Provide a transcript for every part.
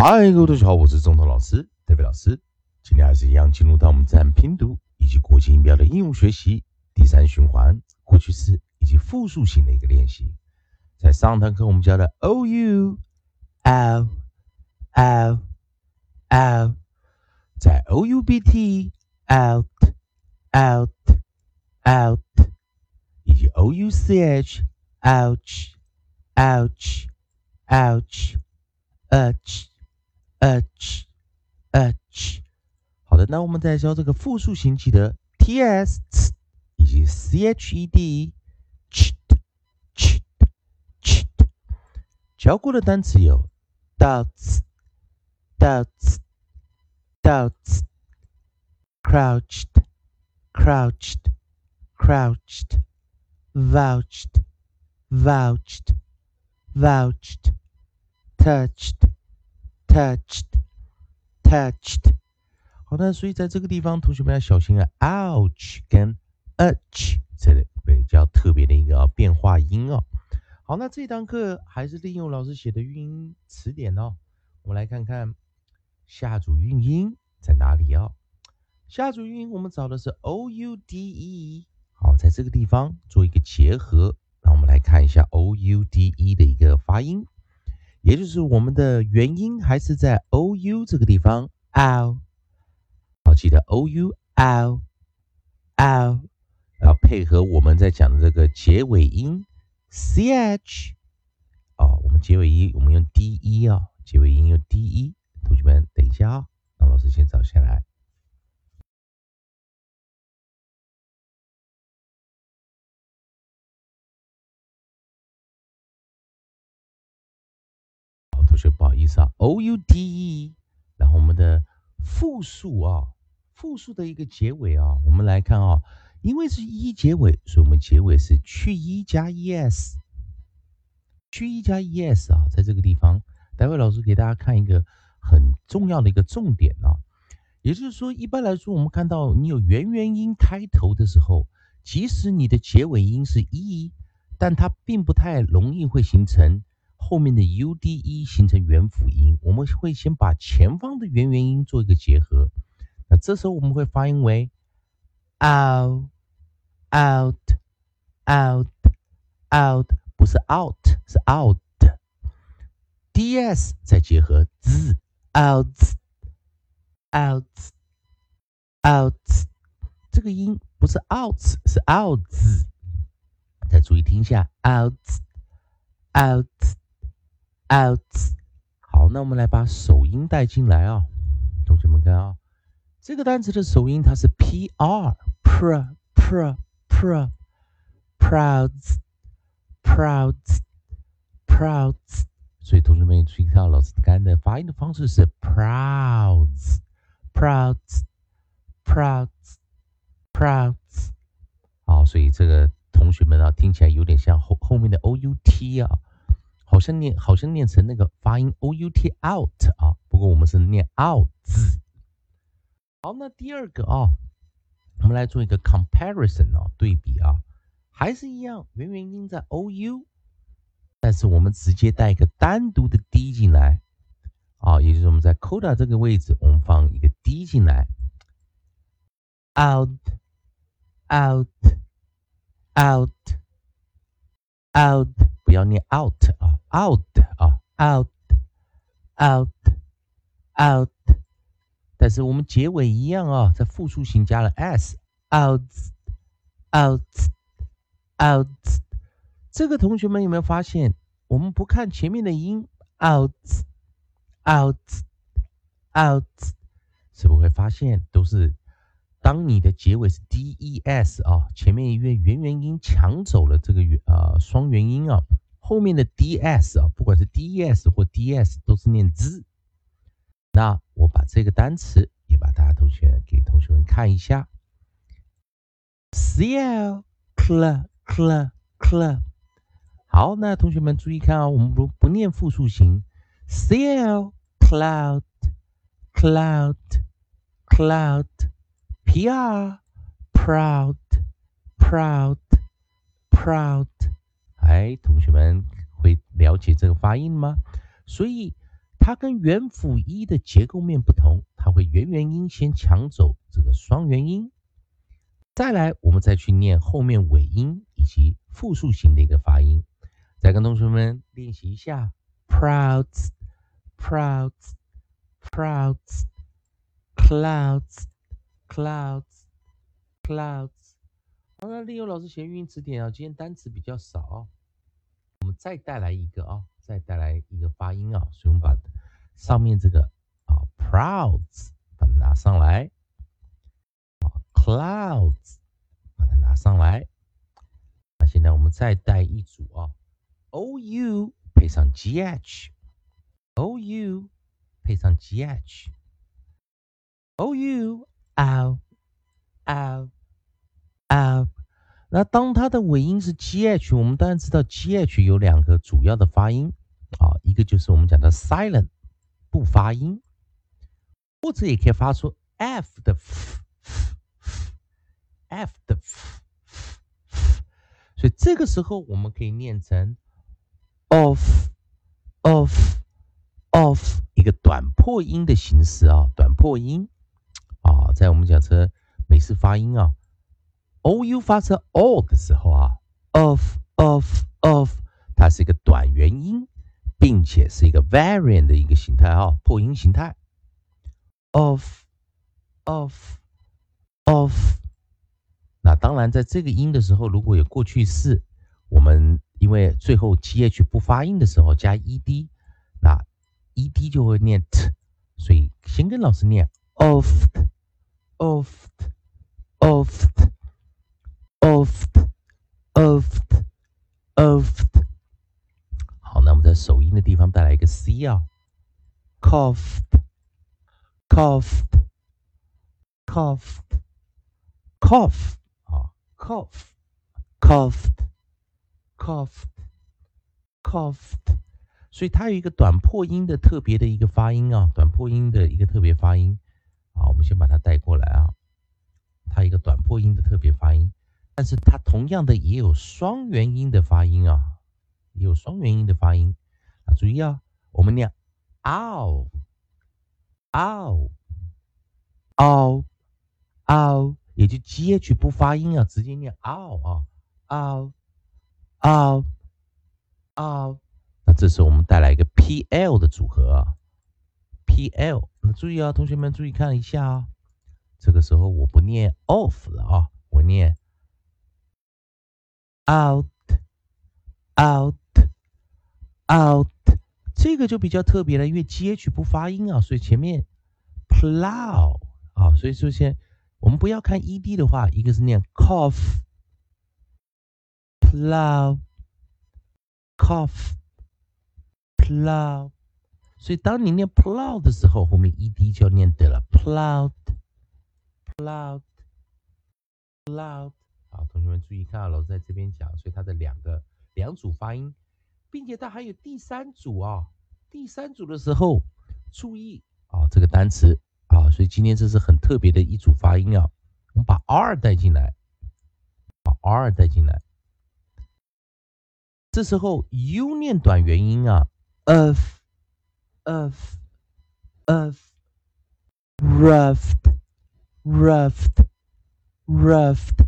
嗨，各位同学好，我是中头老师，戴维老师。今天还是一样，进入到我们自然拼读以及国际音标的应用学习第三循环，过去式以及复数型的一个练习。在上堂课我们教的 o u l l l，在 o u b t out out out，以及 o u c h ouch ouch ouch ouch。h h，好的，那我们再教这个复数型，记得 t s 以及 c h e d ch ch ch，教过的单词有 doubts doubts doubts crouched crouched crouched vouched vouched vouched touched touched, touched。好的，所以在这个地方，同学们要小心啊，ouch 跟 h 这里比较特别的一个变化音哦。好，那这堂课还是利用老师写的韵音词典哦。我们来看看下组韵音在哪里哦。下组韵音我们找的是 o u d e。好，在这个地方做一个结合，让我们来看一下 o u d e 的一个发音。也就是我们的元音还是在 o u 这个地方，ow，好，记得 o u ow ow，然后配合我们在讲的这个结尾音 c h，哦，我们结尾音我们用 d e 哦，结尾音用 d e，同学们等一下啊，让老师先找下来。学不好意思啊，o u d e，然后我们的复数啊，复数的一个结尾啊，我们来看啊，因为是 e 结尾，所以我们结尾是去 e 加 e s，去 e 加 e s 啊，在这个地方，待会老师给大家看一个很重要的一个重点啊，也就是说，一般来说，我们看到你有元元音开头的时候，即使你的结尾音是 e，但它并不太容易会形成。后面的 u d e 形成元辅音，我们会先把前方的元元音做一个结合，那这时候我们会发音为 out out out out，不是 out，是 out。d s 再结合 z out out out，这个音不是 out，是 out。再注意听一下 out out。out，好，那我们来把首音带进来啊，同学们看啊，这个单词的首音它是 p r，pr pr pr，prouds，prouds，prouds，所以同学们注意看老师刚才的发音的方式是 prouds，prouds，prouds，prouds，好，所以这个同学们啊，听起来有点像后后面的 o u t 啊。好像念，好像念成那个发音 o u t out 啊，不过我们是念 out 字。好，那第二个啊，我们来做一个 comparison 啊，对比啊，还是一样，元元音在 o u，但是我们直接带一个单独的 d 进来啊，也就是我们在 coda 这个位置，我们放一个 d 进来，out out out out，不要念 out 啊。out 啊，out out out，但是我们结尾一样啊，在复数型加了 s，out out out。这个同学们有没有发现，我们不看前面的音，out out out，是不会发现都是当你的结尾是 d e s 啊，前面一个元元音抢走了这个元啊双元音啊。后面的 d s 啊，不管是 d s 或 d s 都是念 z。那我把这个单词也把大家同学给同学们看一下。c l cl cl cl。好，那同学们注意看啊，我们不不念复数型。c l cloud cloud cloud p r proud proud proud。哎，同学们会了解这个发音吗？所以它跟元辅一的结构面不同，它会元元音先抢走这个双元音，再来我们再去念后面尾音以及复数型的一个发音。再跟同学们练习一下：prouds，prouds，prouds，clouds，clouds，clouds。好了，利用老师写语音词典啊，今天单词比较少，再带来一个啊。再带来一个发音啊，所以我们把上面这个啊，prouds 把它拿上来，啊，clouds 把它拿上来。那现在我们再带一组啊，ou 配上 gh，ou 配上 gh，ou，ow，ow，ow。那当它的尾音是 gh，我们当然知道 gh 有两个主要的发音。啊，一个就是我们讲的 silent 不发音，或者也可以发出 f 的 f 的 f，所以这个时候我们可以念成 of of of 一个短破音的形式啊，短破音。啊，在我们讲成美式发音啊，o u 发成 o 的时候啊，of of of 它是一个短元音。并且是一个 variant 的一个形态啊，破音形态。of，of，of。那当然，在这个音的时候，如果有过去式，我们因为最后 gh 不发音的时候加 ed，那 ed 就会念 t，所以先跟老师念 oft oft oft oft，oft，oft，oft，oft。那我们在首音的地方带来一个 c 啊，coughed，coughed，coughed，cough 啊，coughed，coughed，coughed，所以它有一个短破音的特别的一个发音啊，短破音的一个特别发音。啊，我们先把它带过来啊，它一个短破音的特别发音，但是它同样的也有双元音的发音啊。也有双元音的发音啊，注意啊，我们念 ow，ow，ow，ow，也就 g h 不发音啊，直接念 ow 啊，ow，ow，ow。那这时候我们带来一个 p l 的组合啊，p l。那注意啊，同学们注意看一下啊，这个时候我不念 off 了啊，我念 out，out。out，这个就比较特别了，因为 g h 不发音啊，所以前面 plow 啊，所以说先我们不要看 e d 的话，一个是念 cough，plow，cough，plow，所以当你念 plow 的时候，后面 e d 就要念对了，plowed，plowed，plowed。好，同学们注意看啊，老师在这边讲，所以它的两个两组发音。并且它还有第三组啊，第三组的时候注意啊，这个单词啊，所以今天这是很特别的一组发音啊。我们把 r 带进来，把 r 带进来，这时候 u 念短元音啊，of，of，of，roughed，roughed，roughed，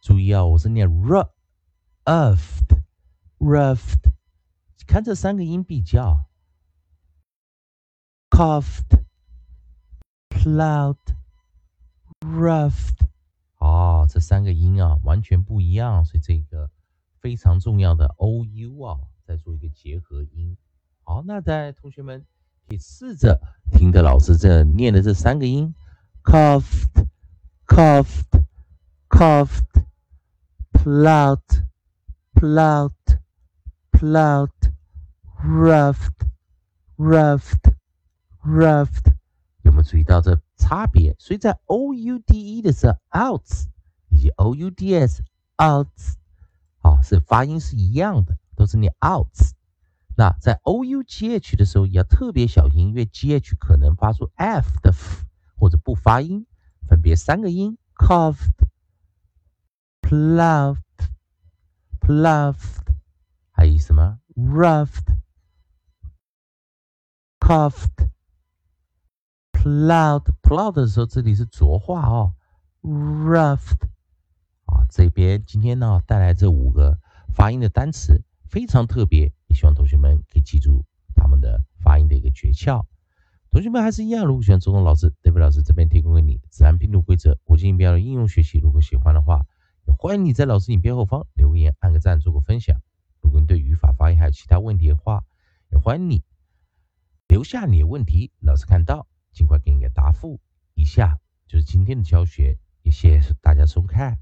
注意啊，我是念 roughed，roughed。看这三个音比较，coughed, plowed, roughed，哦，这三个音啊完全不一样，所以这个非常重要的 o u 啊，再做一个结合音。好，那在同学们可以试着听着老师这念的这三个音，coughed, coughed, coughed, plowed, plowed, plowed。Roughed, roughed, roughed，有没有注意到这差别？所以在 o u d e 的时候，outs 以及 o u d s outs，啊，是发音是一样的，都是念 outs。那在 o u g h 的时候也要特别小心，因为 g h 可能发出 f 的 f 或者不发音，分别三个音：coughed, Ploughed, ploughed，还有什么？Roughed, coughed, ploughed, ploughed 的时候，这里是浊化哦。Roughed 啊，这边今天呢带来这五个发音的单词，非常特别，也希望同学们可以记住他们的发音的一个诀窍。同学们还是一样，如果喜欢周东老师，David 老师这边提供给你自然拼读规则、国际音标的应用学习。如果喜欢的话，欢迎你在老师影片后方留言、按个赞、做个分享。如果你对语法、发音还有其他问题的话，也欢迎你留下你的问题，老师看到。尽快给你个答复。以下就是今天的教学，也谢谢大家收看。